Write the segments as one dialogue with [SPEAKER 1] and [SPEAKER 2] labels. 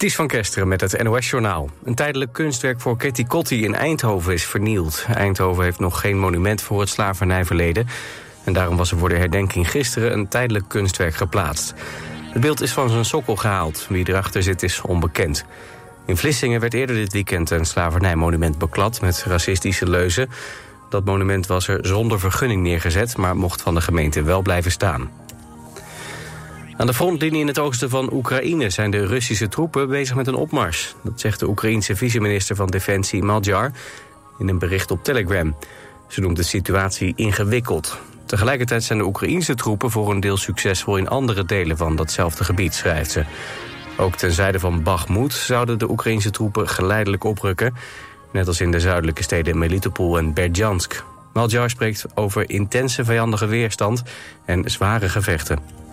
[SPEAKER 1] Ties van Kesteren met het NOS-journaal. Een tijdelijk kunstwerk voor Ketty Kotti in Eindhoven is vernield. Eindhoven heeft nog geen monument voor het slavernijverleden... en daarom was er voor de herdenking gisteren een tijdelijk kunstwerk geplaatst. Het beeld is van zijn sokkel gehaald. Wie erachter zit is onbekend. In Vlissingen werd eerder dit weekend een slavernijmonument beklad... met racistische leuzen. Dat monument was er zonder vergunning neergezet... maar mocht van de gemeente wel blijven staan. Aan de frontlinie in het oosten van Oekraïne zijn de Russische troepen bezig met een opmars. Dat zegt de Oekraïense vice-minister van Defensie Madjar in een bericht op Telegram. Ze noemt de situatie ingewikkeld. Tegelijkertijd zijn de Oekraïense troepen voor een deel succesvol in andere delen van datzelfde gebied, schrijft ze. Ook ten zuide van Bakhmut zouden de Oekraïense troepen geleidelijk oprukken, net als in de zuidelijke steden Melitopol en Berdjansk. Madjar spreekt over intense vijandige weerstand en zware gevechten.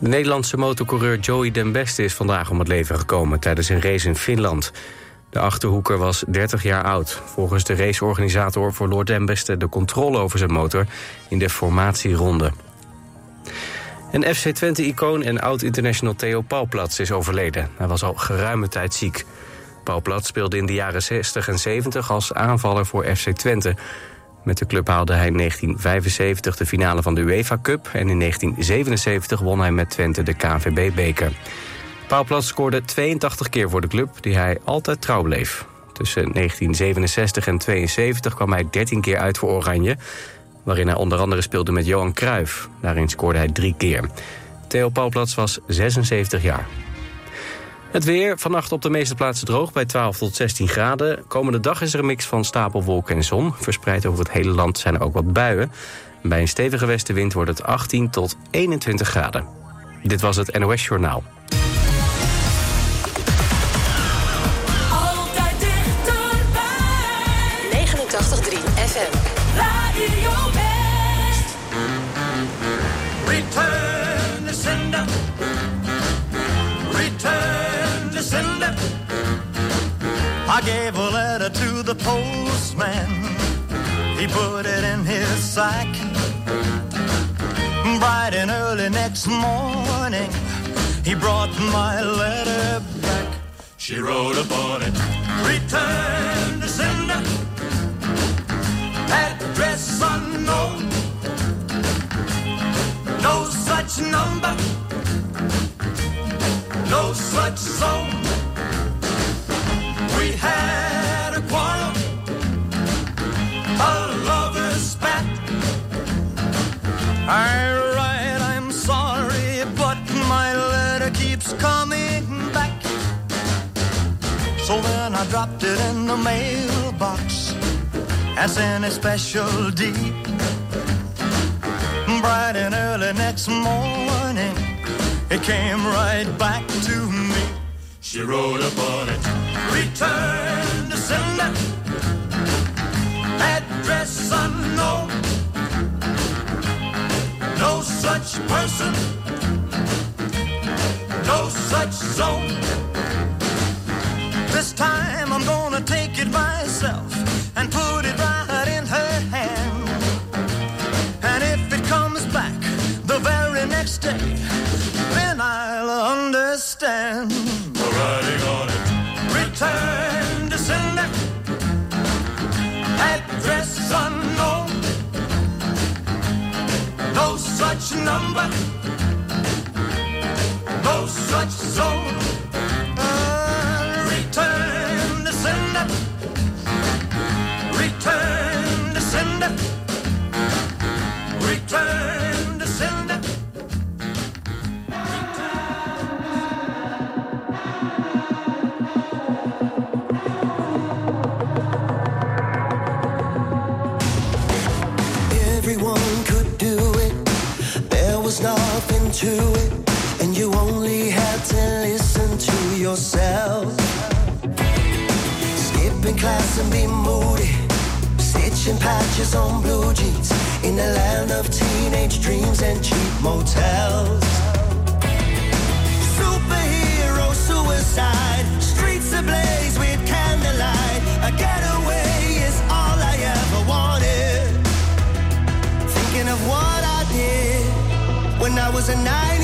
[SPEAKER 1] De Nederlandse motorcoureur Joey den Beste is vandaag om het leven gekomen tijdens een race in Finland. De Achterhoeker was 30 jaar oud. Volgens de raceorganisator verloor den Beste de controle over zijn motor in de formatieronde. Een FC Twente-icoon en oud-international Theo Pauwplats is overleden. Hij was al geruime tijd ziek. Pauwplats speelde in de jaren 60 en 70 als aanvaller voor FC Twente. Met de club haalde hij in 1975 de finale van de UEFA Cup... en in 1977 won hij met Twente de KNVB-beker. Pauwplat scoorde 82 keer voor de club, die hij altijd trouw bleef. Tussen 1967 en 72 kwam hij 13 keer uit voor Oranje... waarin hij onder andere speelde met Johan Cruijff. Daarin scoorde hij drie keer. Theo Pauwplats was 76 jaar. Het weer, vannacht op de meeste plaatsen droog bij 12 tot 16 graden. Komende dag is er een mix van stapelwolken en zon. Verspreid over het hele land zijn er ook wat buien. Bij een stevige westenwind wordt het 18 tot 21 graden. Dit was het NOS Journaal.
[SPEAKER 2] Put it in his sack. Bright and early next morning, he brought my letter back. She wrote upon it, Return to sender. Address unknown. No such number. No such zone. So then I dropped it in the mailbox sent a special deed. Bright and early next morning, it came right back to me. She wrote upon it, Return to sender, address unknown. No such person, no such zone. This time I'm gonna take it myself and put it right in her hand. And if it comes back the very next day, then I'll understand. Writing on it. Return to sender. Address unknown. No such number. No such zone. Return to sender. Return to sender.
[SPEAKER 3] Everyone could do it. There was nothing to it. And you only had to listen to yourself. Skipping class and be moody. Stitching patches on blue jeans. In the land of teenage dreams and cheap motels. Superhero suicide. Streets ablaze with candlelight. A getaway is all I ever wanted. Thinking of what I did when I was a 90s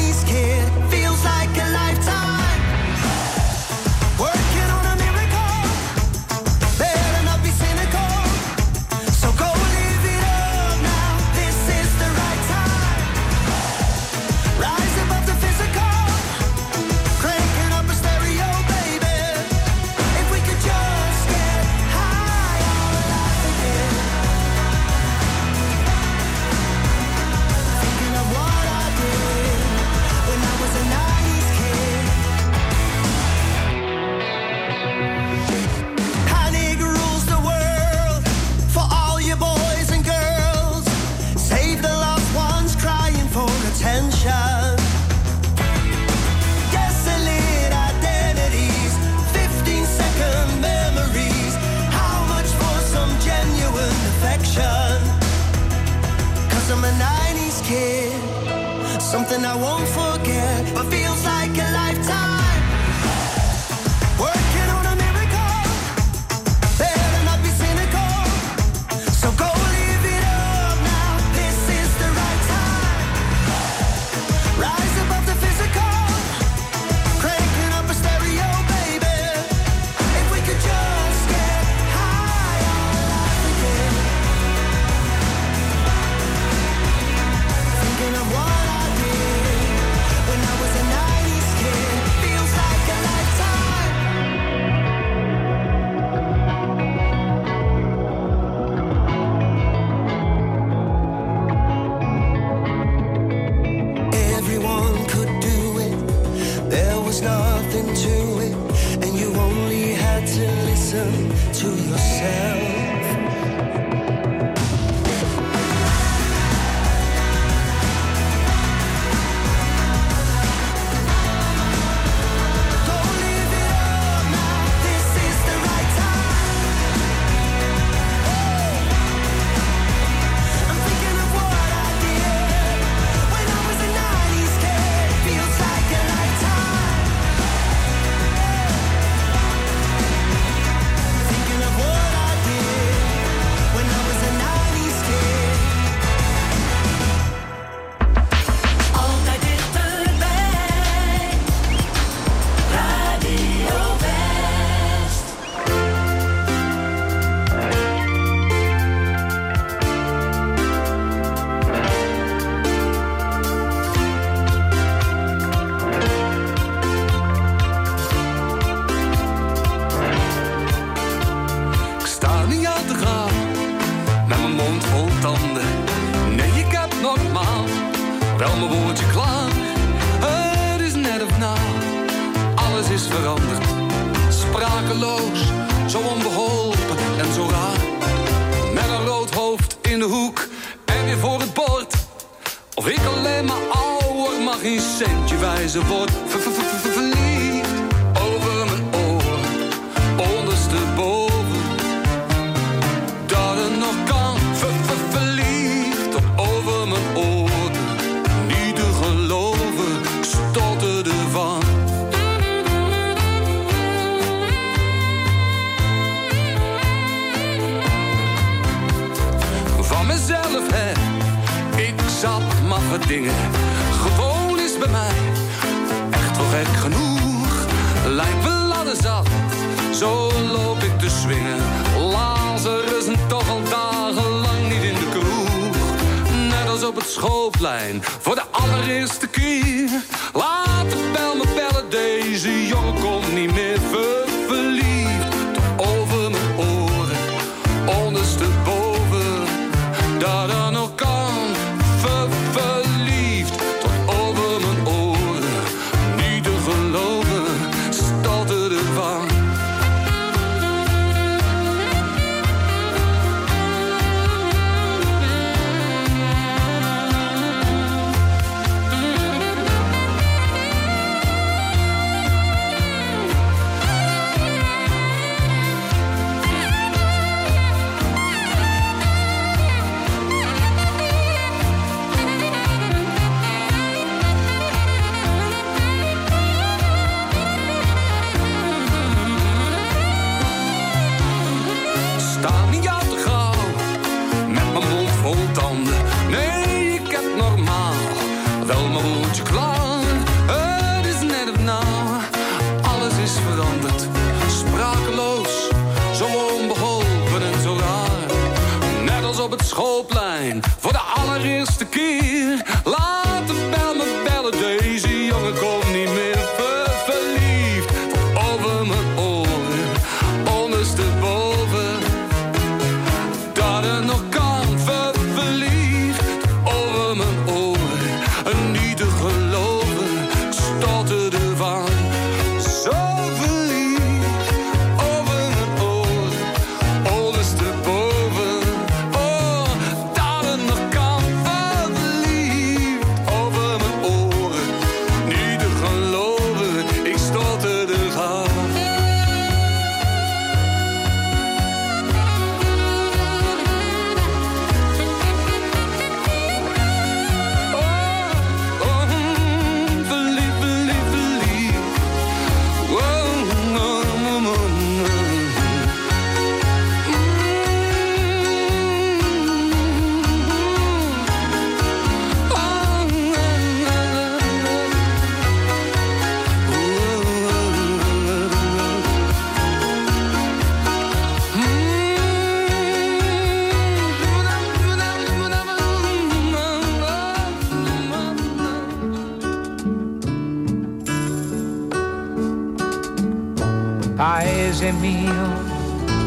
[SPEAKER 4] mío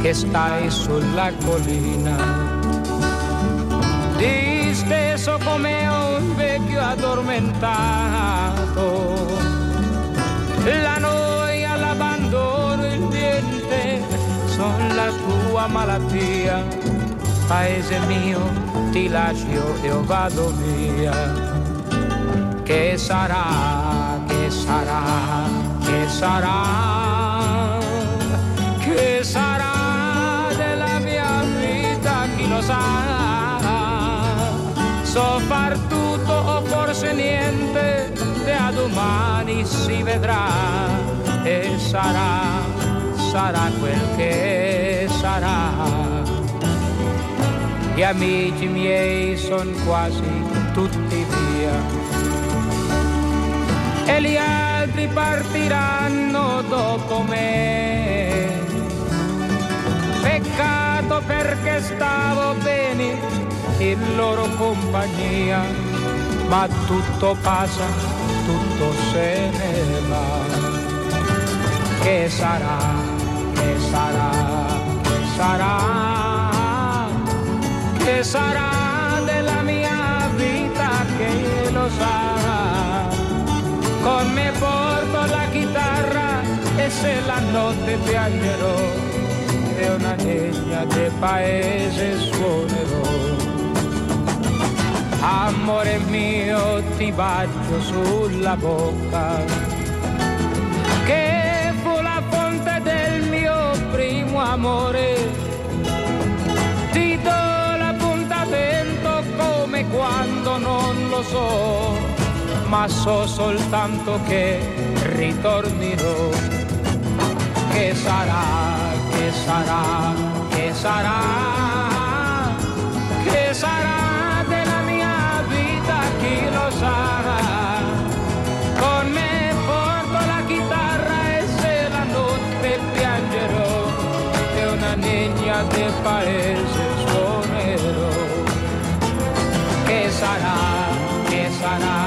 [SPEAKER 4] que estáis sobre la collina. Disteso come a
[SPEAKER 5] un vecchio addormentato, la noia, l'abbandono, il diente son la
[SPEAKER 4] tua malattia. Paese mio, ti lascio e vado via. Che sarà, che sarà, che sarà? Sa. So far tutto o forse niente, e a domani si vedrà e sarà, sarà quel che sarà. Gli amici miei sono quasi tutti via e gli altri partiranno dopo me. Peccato perché stavo bene in loro compagnia, ma tutto passa, tutto se ne va. Che sarà, che sarà, che sarà, che sarà della mia vita che lo sa con me porto la chitarra e se la notte piangerò e una legna del paese suonerò. Amore mio ti bacio sulla bocca che fu la fonte del mio primo amore. Ti do l'appuntamento come quando non lo so ma so soltanto che ritornerò. Che sarà, ¿Qué será? ¿Qué será? ¿Qué será de la mia vida? ¿Quién lo sabrá? Con me porto la chitarra e se la notte piangerò de una niña de paese suonerò. ¿Qué
[SPEAKER 6] será? ¿Qué será?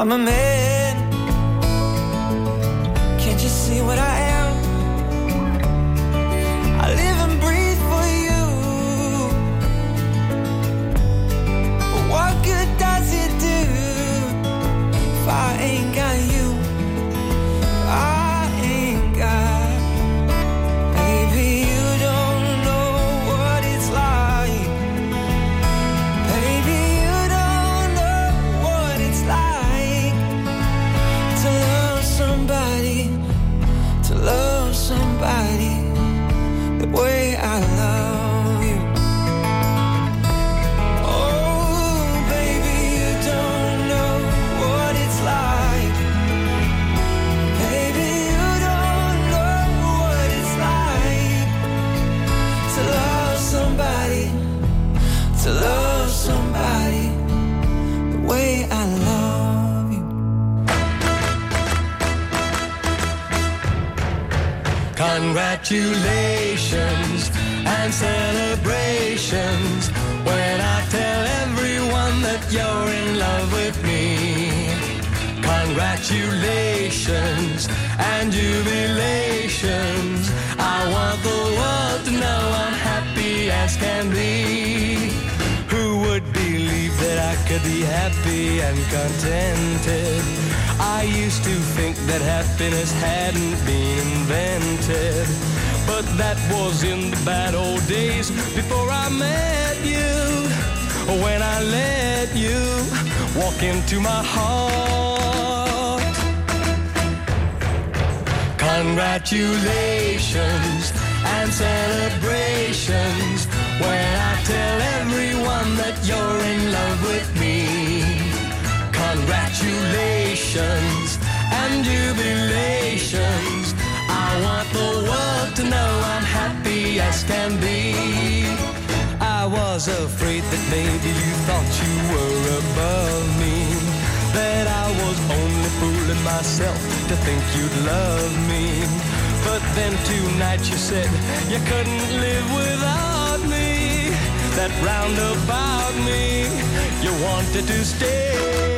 [SPEAKER 7] I'm a man. Can't you see what I
[SPEAKER 3] Congratulations and celebrations when I tell everyone that you're in love with me. Congratulations and jubilations. I want the world to know I'm happy as can be. Who would believe that I could be happy and contented? I used to think that happiness hadn't been invented. But that was in the bad old days before I met you. When I let you walk into my heart. Congratulations and celebrations when I tell everyone that you're in love with me. Congratulations and jubilations. I want the world to know I'm happy as can be. I was afraid that maybe you thought you were above me. That I was only fooling myself to think you'd love me. But then tonight you said you couldn't live without me. That round about me, you wanted to stay.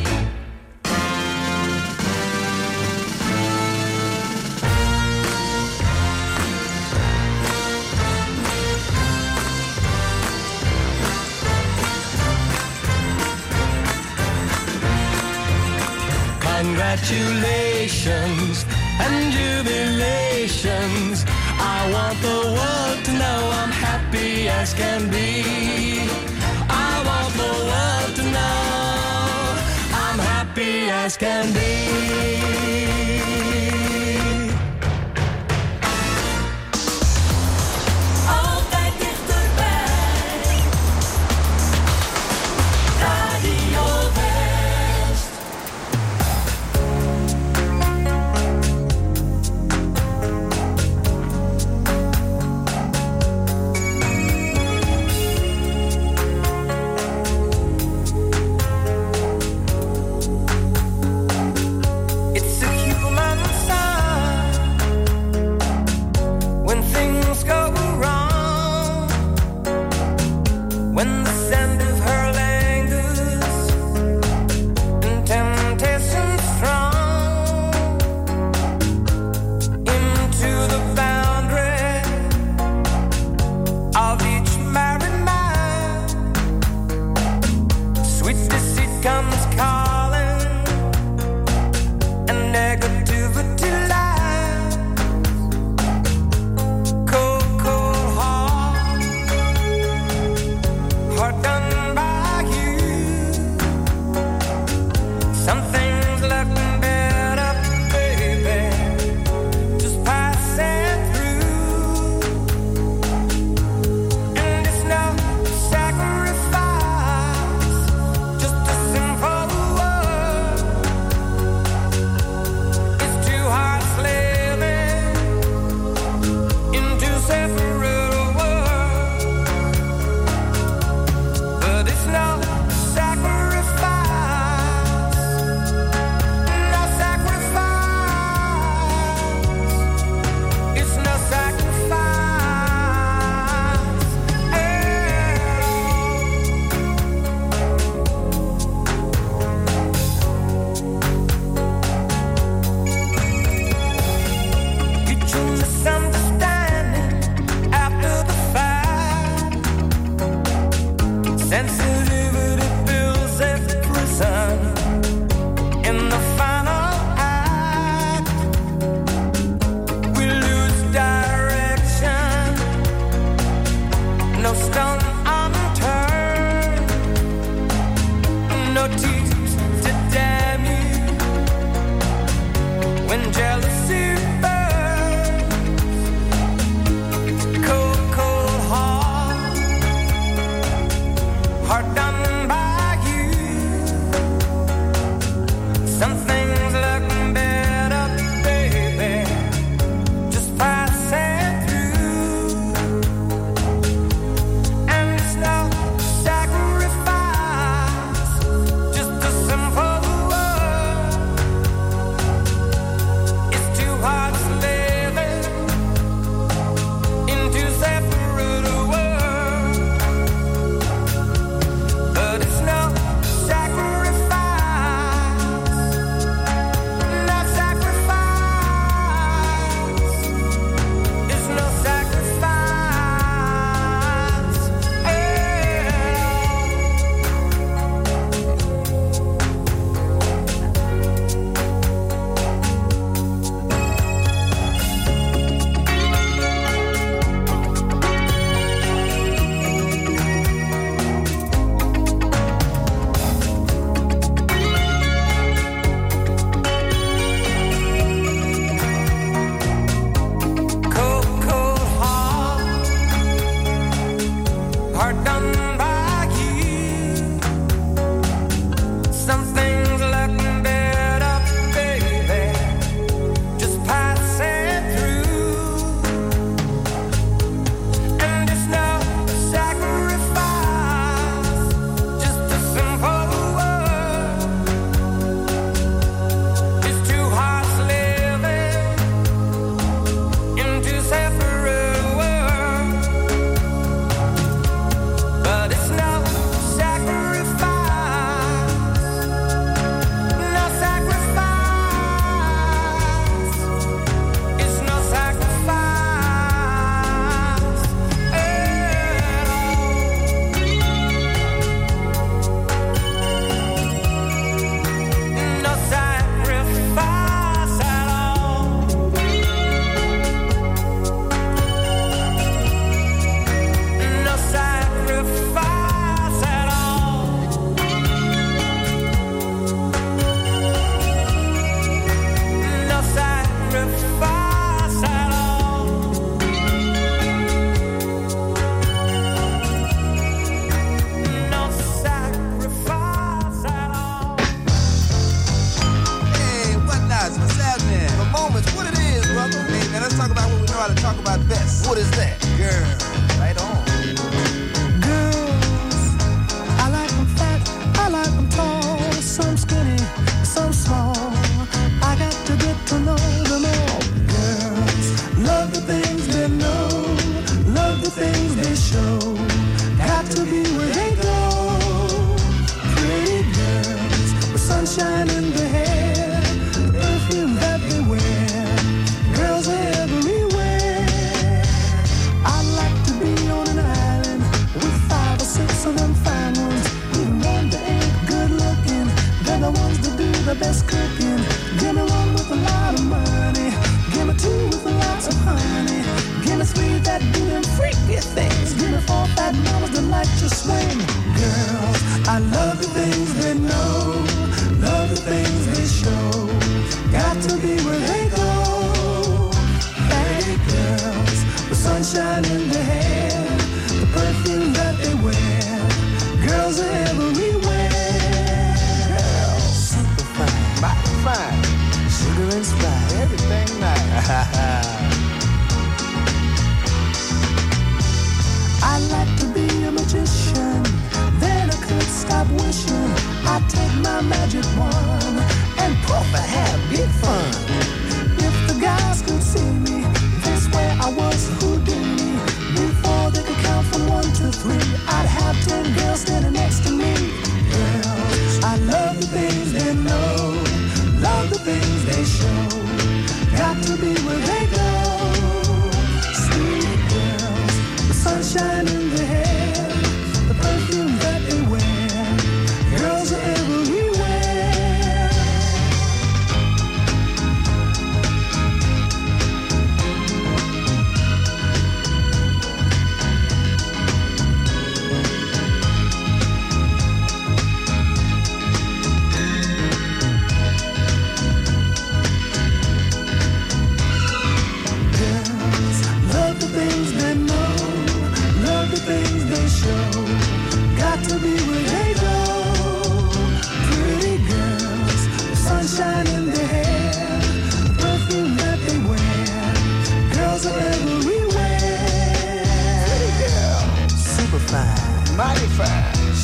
[SPEAKER 3] Congratulations and jubilations. I want the world to know I'm happy as can be. I want the world to know I'm happy as can be.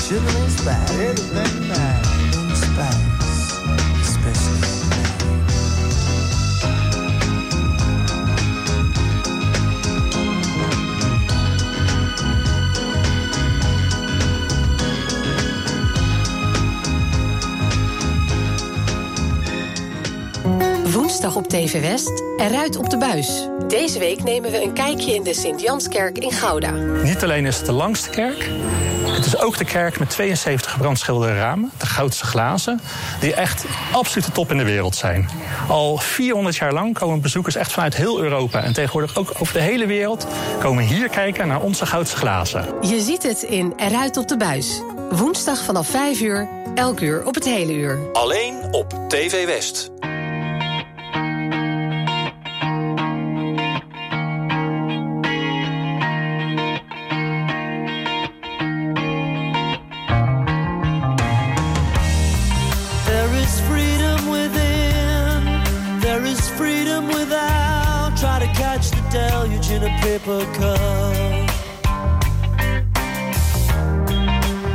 [SPEAKER 8] Sugar and spice. Everything nice.
[SPEAKER 6] Woensdag op TV West, eruit op de buis. Deze week nemen we een kijkje in de Sint-Janskerk in Gouda.
[SPEAKER 9] Niet alleen is het de langste kerk, het is ook de kerk met 72 gebrandschilderde ramen, de goudse glazen, die echt absoluut de top in de wereld zijn. Al 400 jaar lang komen bezoekers echt vanuit heel Europa en tegenwoordig ook over de hele wereld komen hier kijken naar onze goudse glazen.
[SPEAKER 6] Je ziet het in Eruit op de buis. Woensdag vanaf 5 uur, elk uur op het hele uur.
[SPEAKER 10] Alleen op TV West.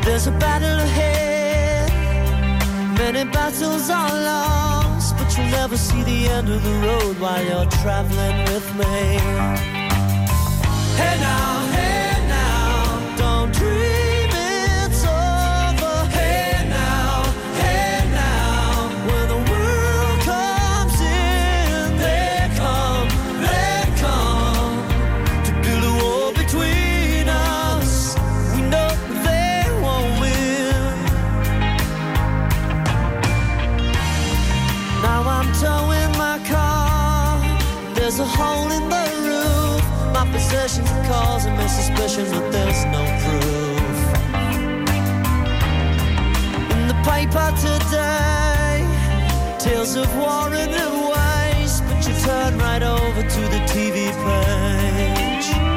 [SPEAKER 11] There's a battle ahead, many battles are lost, but you'll never see the end of the road while you're traveling with me. Hey now, suspicion, but there's no proof. In the paper today, tales of war and waste, but you turn right over to the TV page.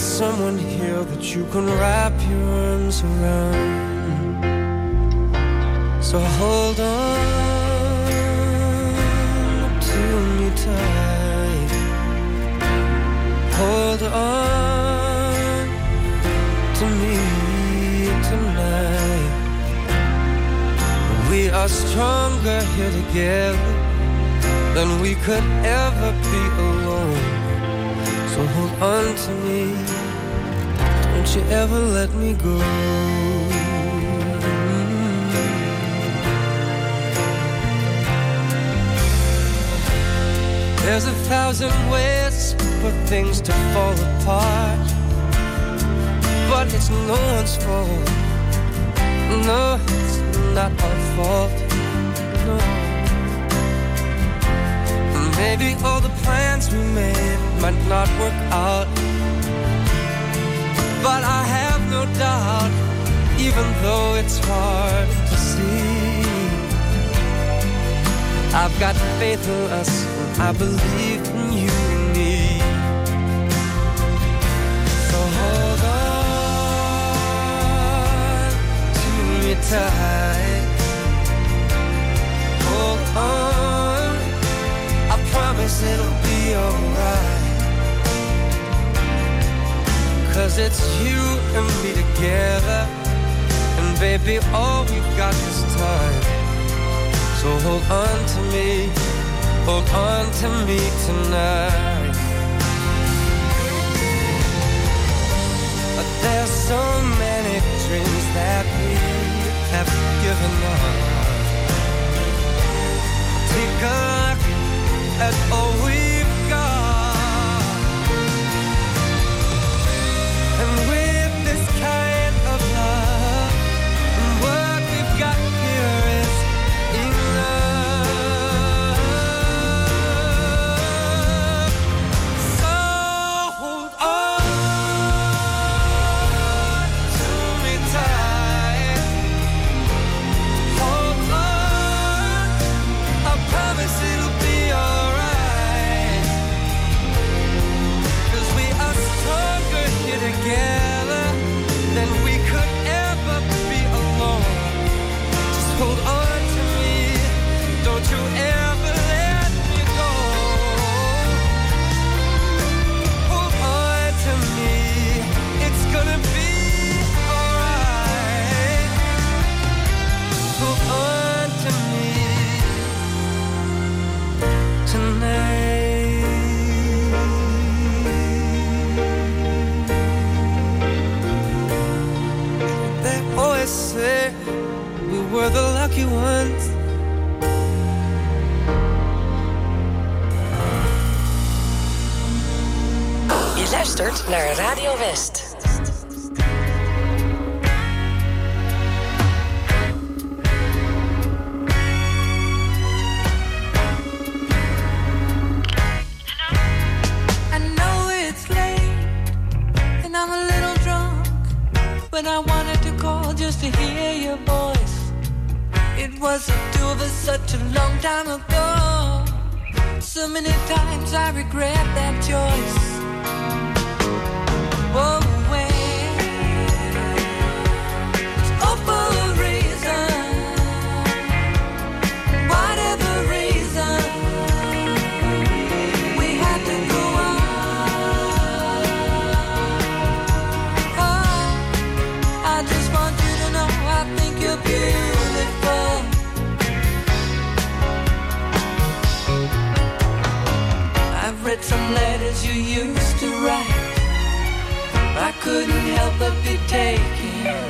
[SPEAKER 7] Someone here that you can wrap your arms around. So hold on to me tight. Hold on to me tonight. We are stronger here together than we could ever be alone. So hold on to me. Don't you ever let me go. Mm. There's a thousand ways for things to fall apart. But it's no one's fault. No, it's not our fault. No. Maybe all the plans we made might not work out. But I have no doubt, even though it's hard to see. I've got faith in us, I believe in you and me. So hold on to me tight. Hold on, I promise it'll be alright. Cause it's you and me together. And baby, all we've got is time. So hold on to me, hold on to me tonight. But there's so many dreams that we have given up. Take a look at all we've
[SPEAKER 12] some letters you used to write. I couldn't help but be taken.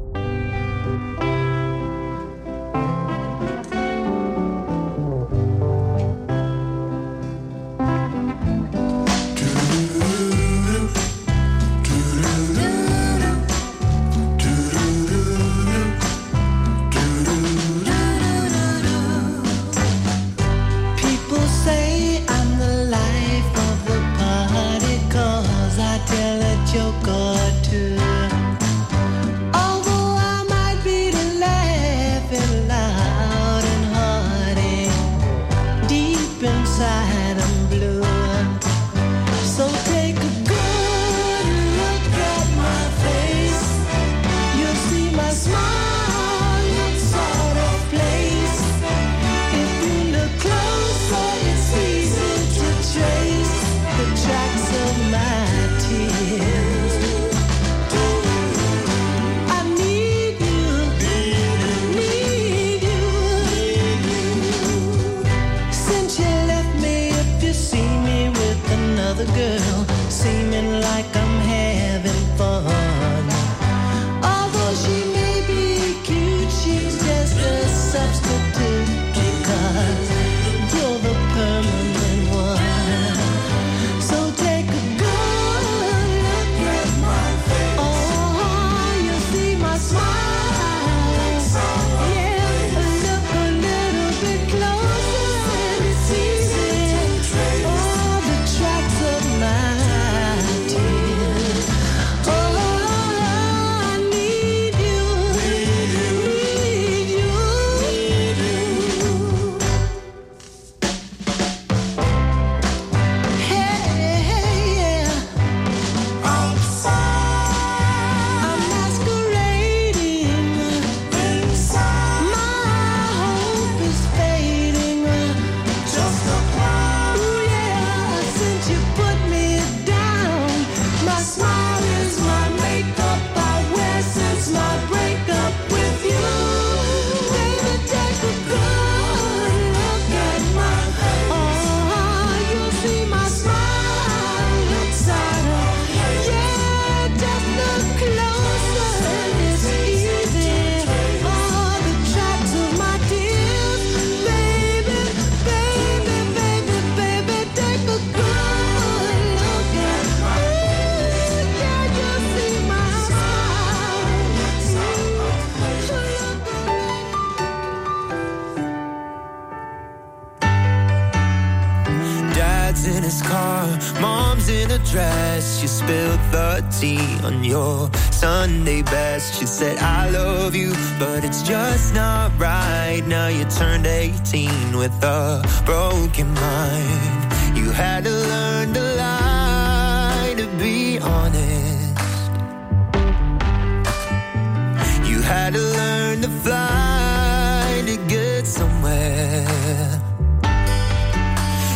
[SPEAKER 13] fly to get somewhere.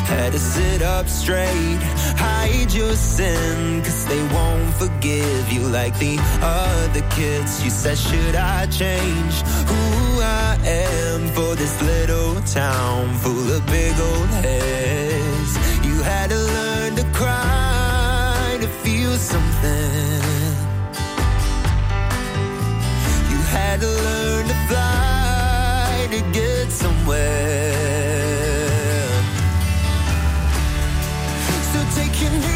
[SPEAKER 13] Had to sit up straight, hide your sin, cause they won't forgive you like the other kids. You said, Should I change who I am for this little town full of big old heads? You had to learn to cry to feel something. to learn to fly to get somewhere. So
[SPEAKER 7] taking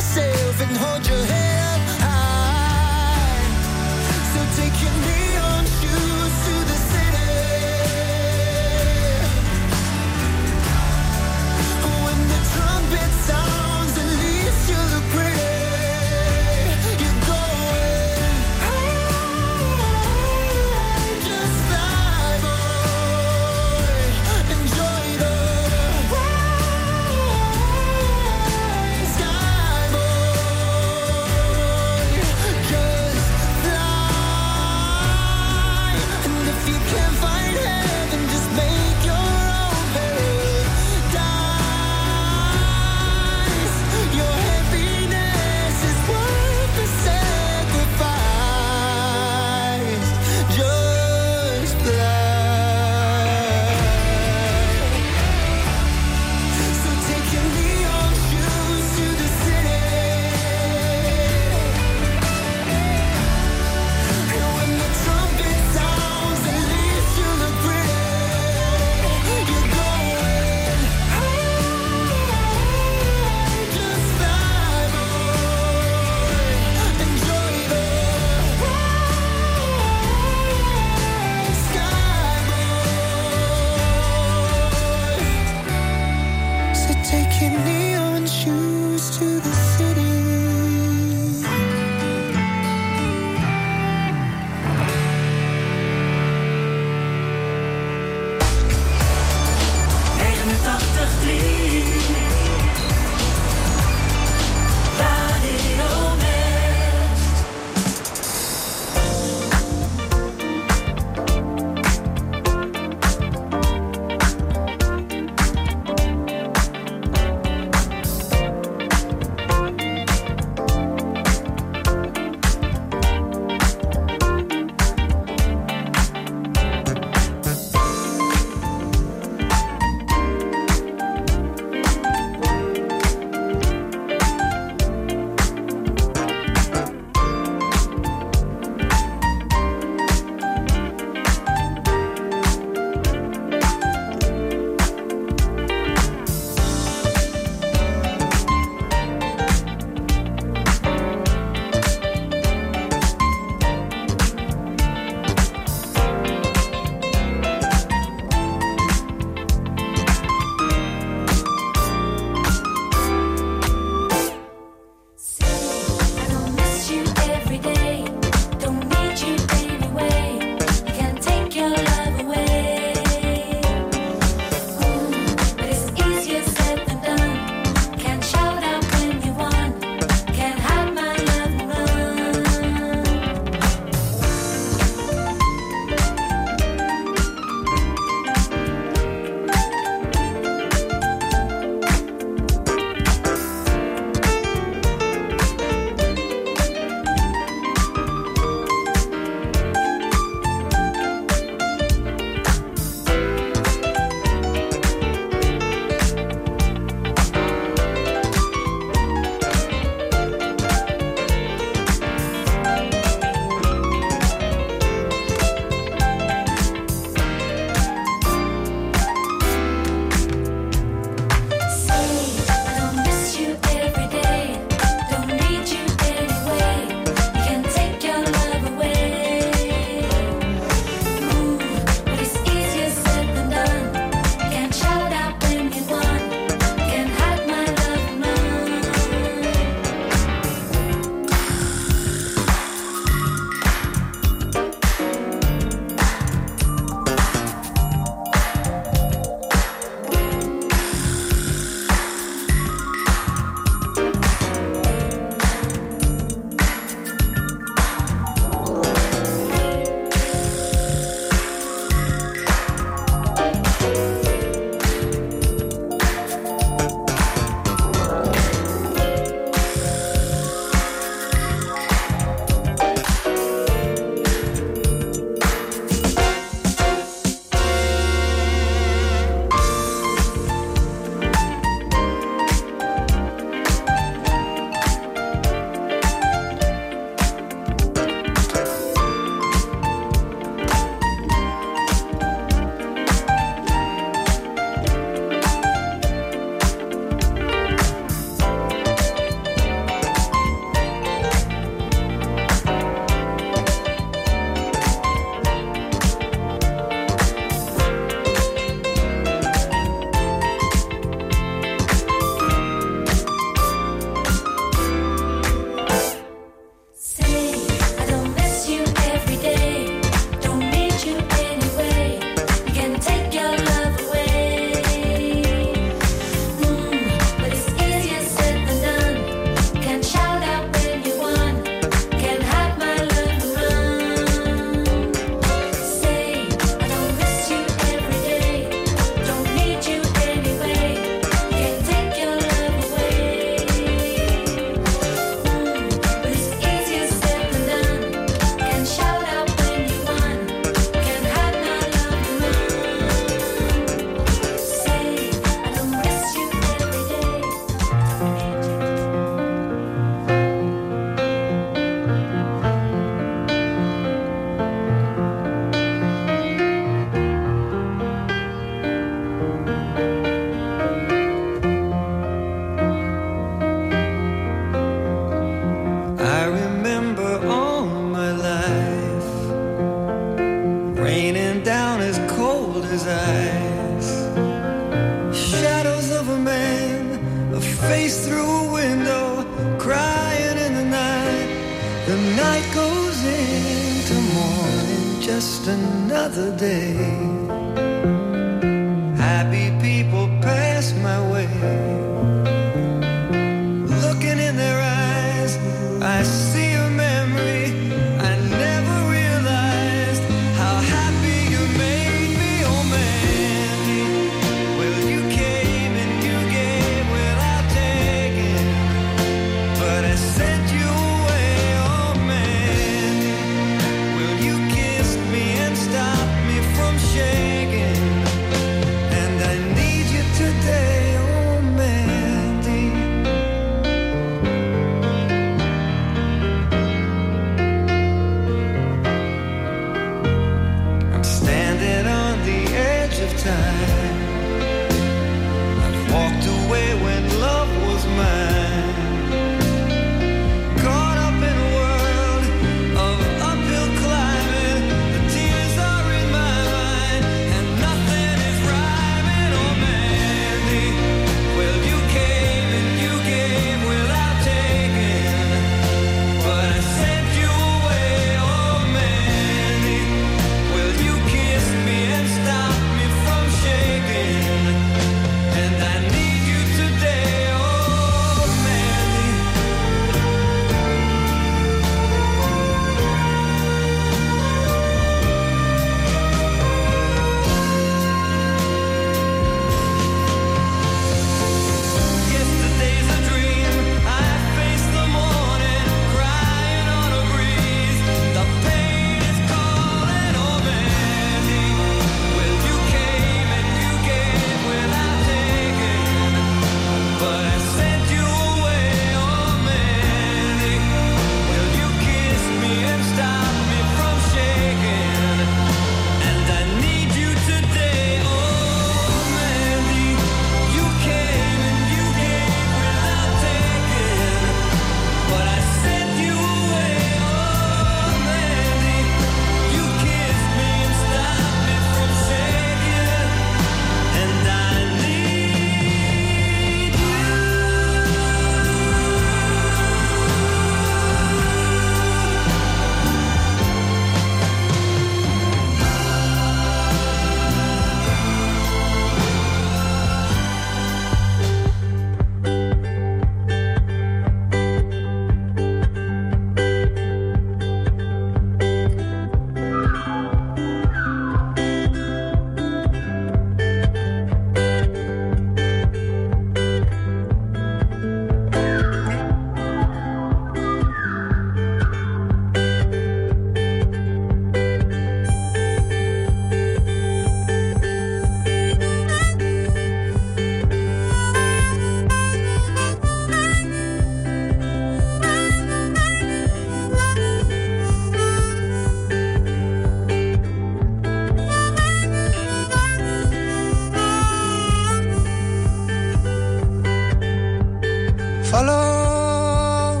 [SPEAKER 14] Follow,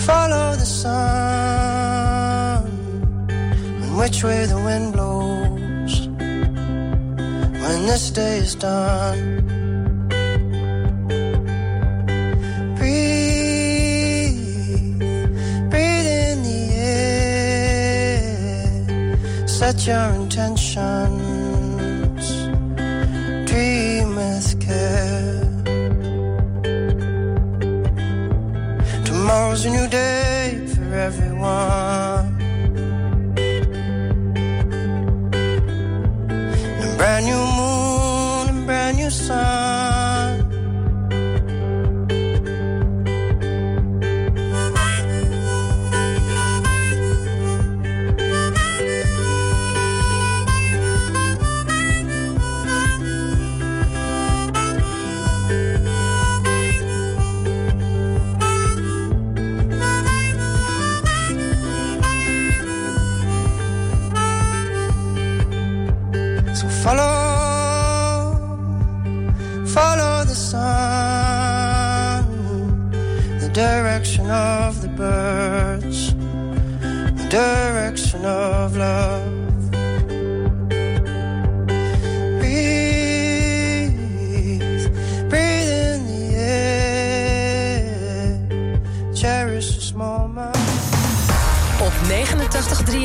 [SPEAKER 14] follow the sun, and which way the wind blows when this day is done. Breathe, breathe in the air, set your intentions, Dream with care. Tomorrow's a new day for everyone. A brand new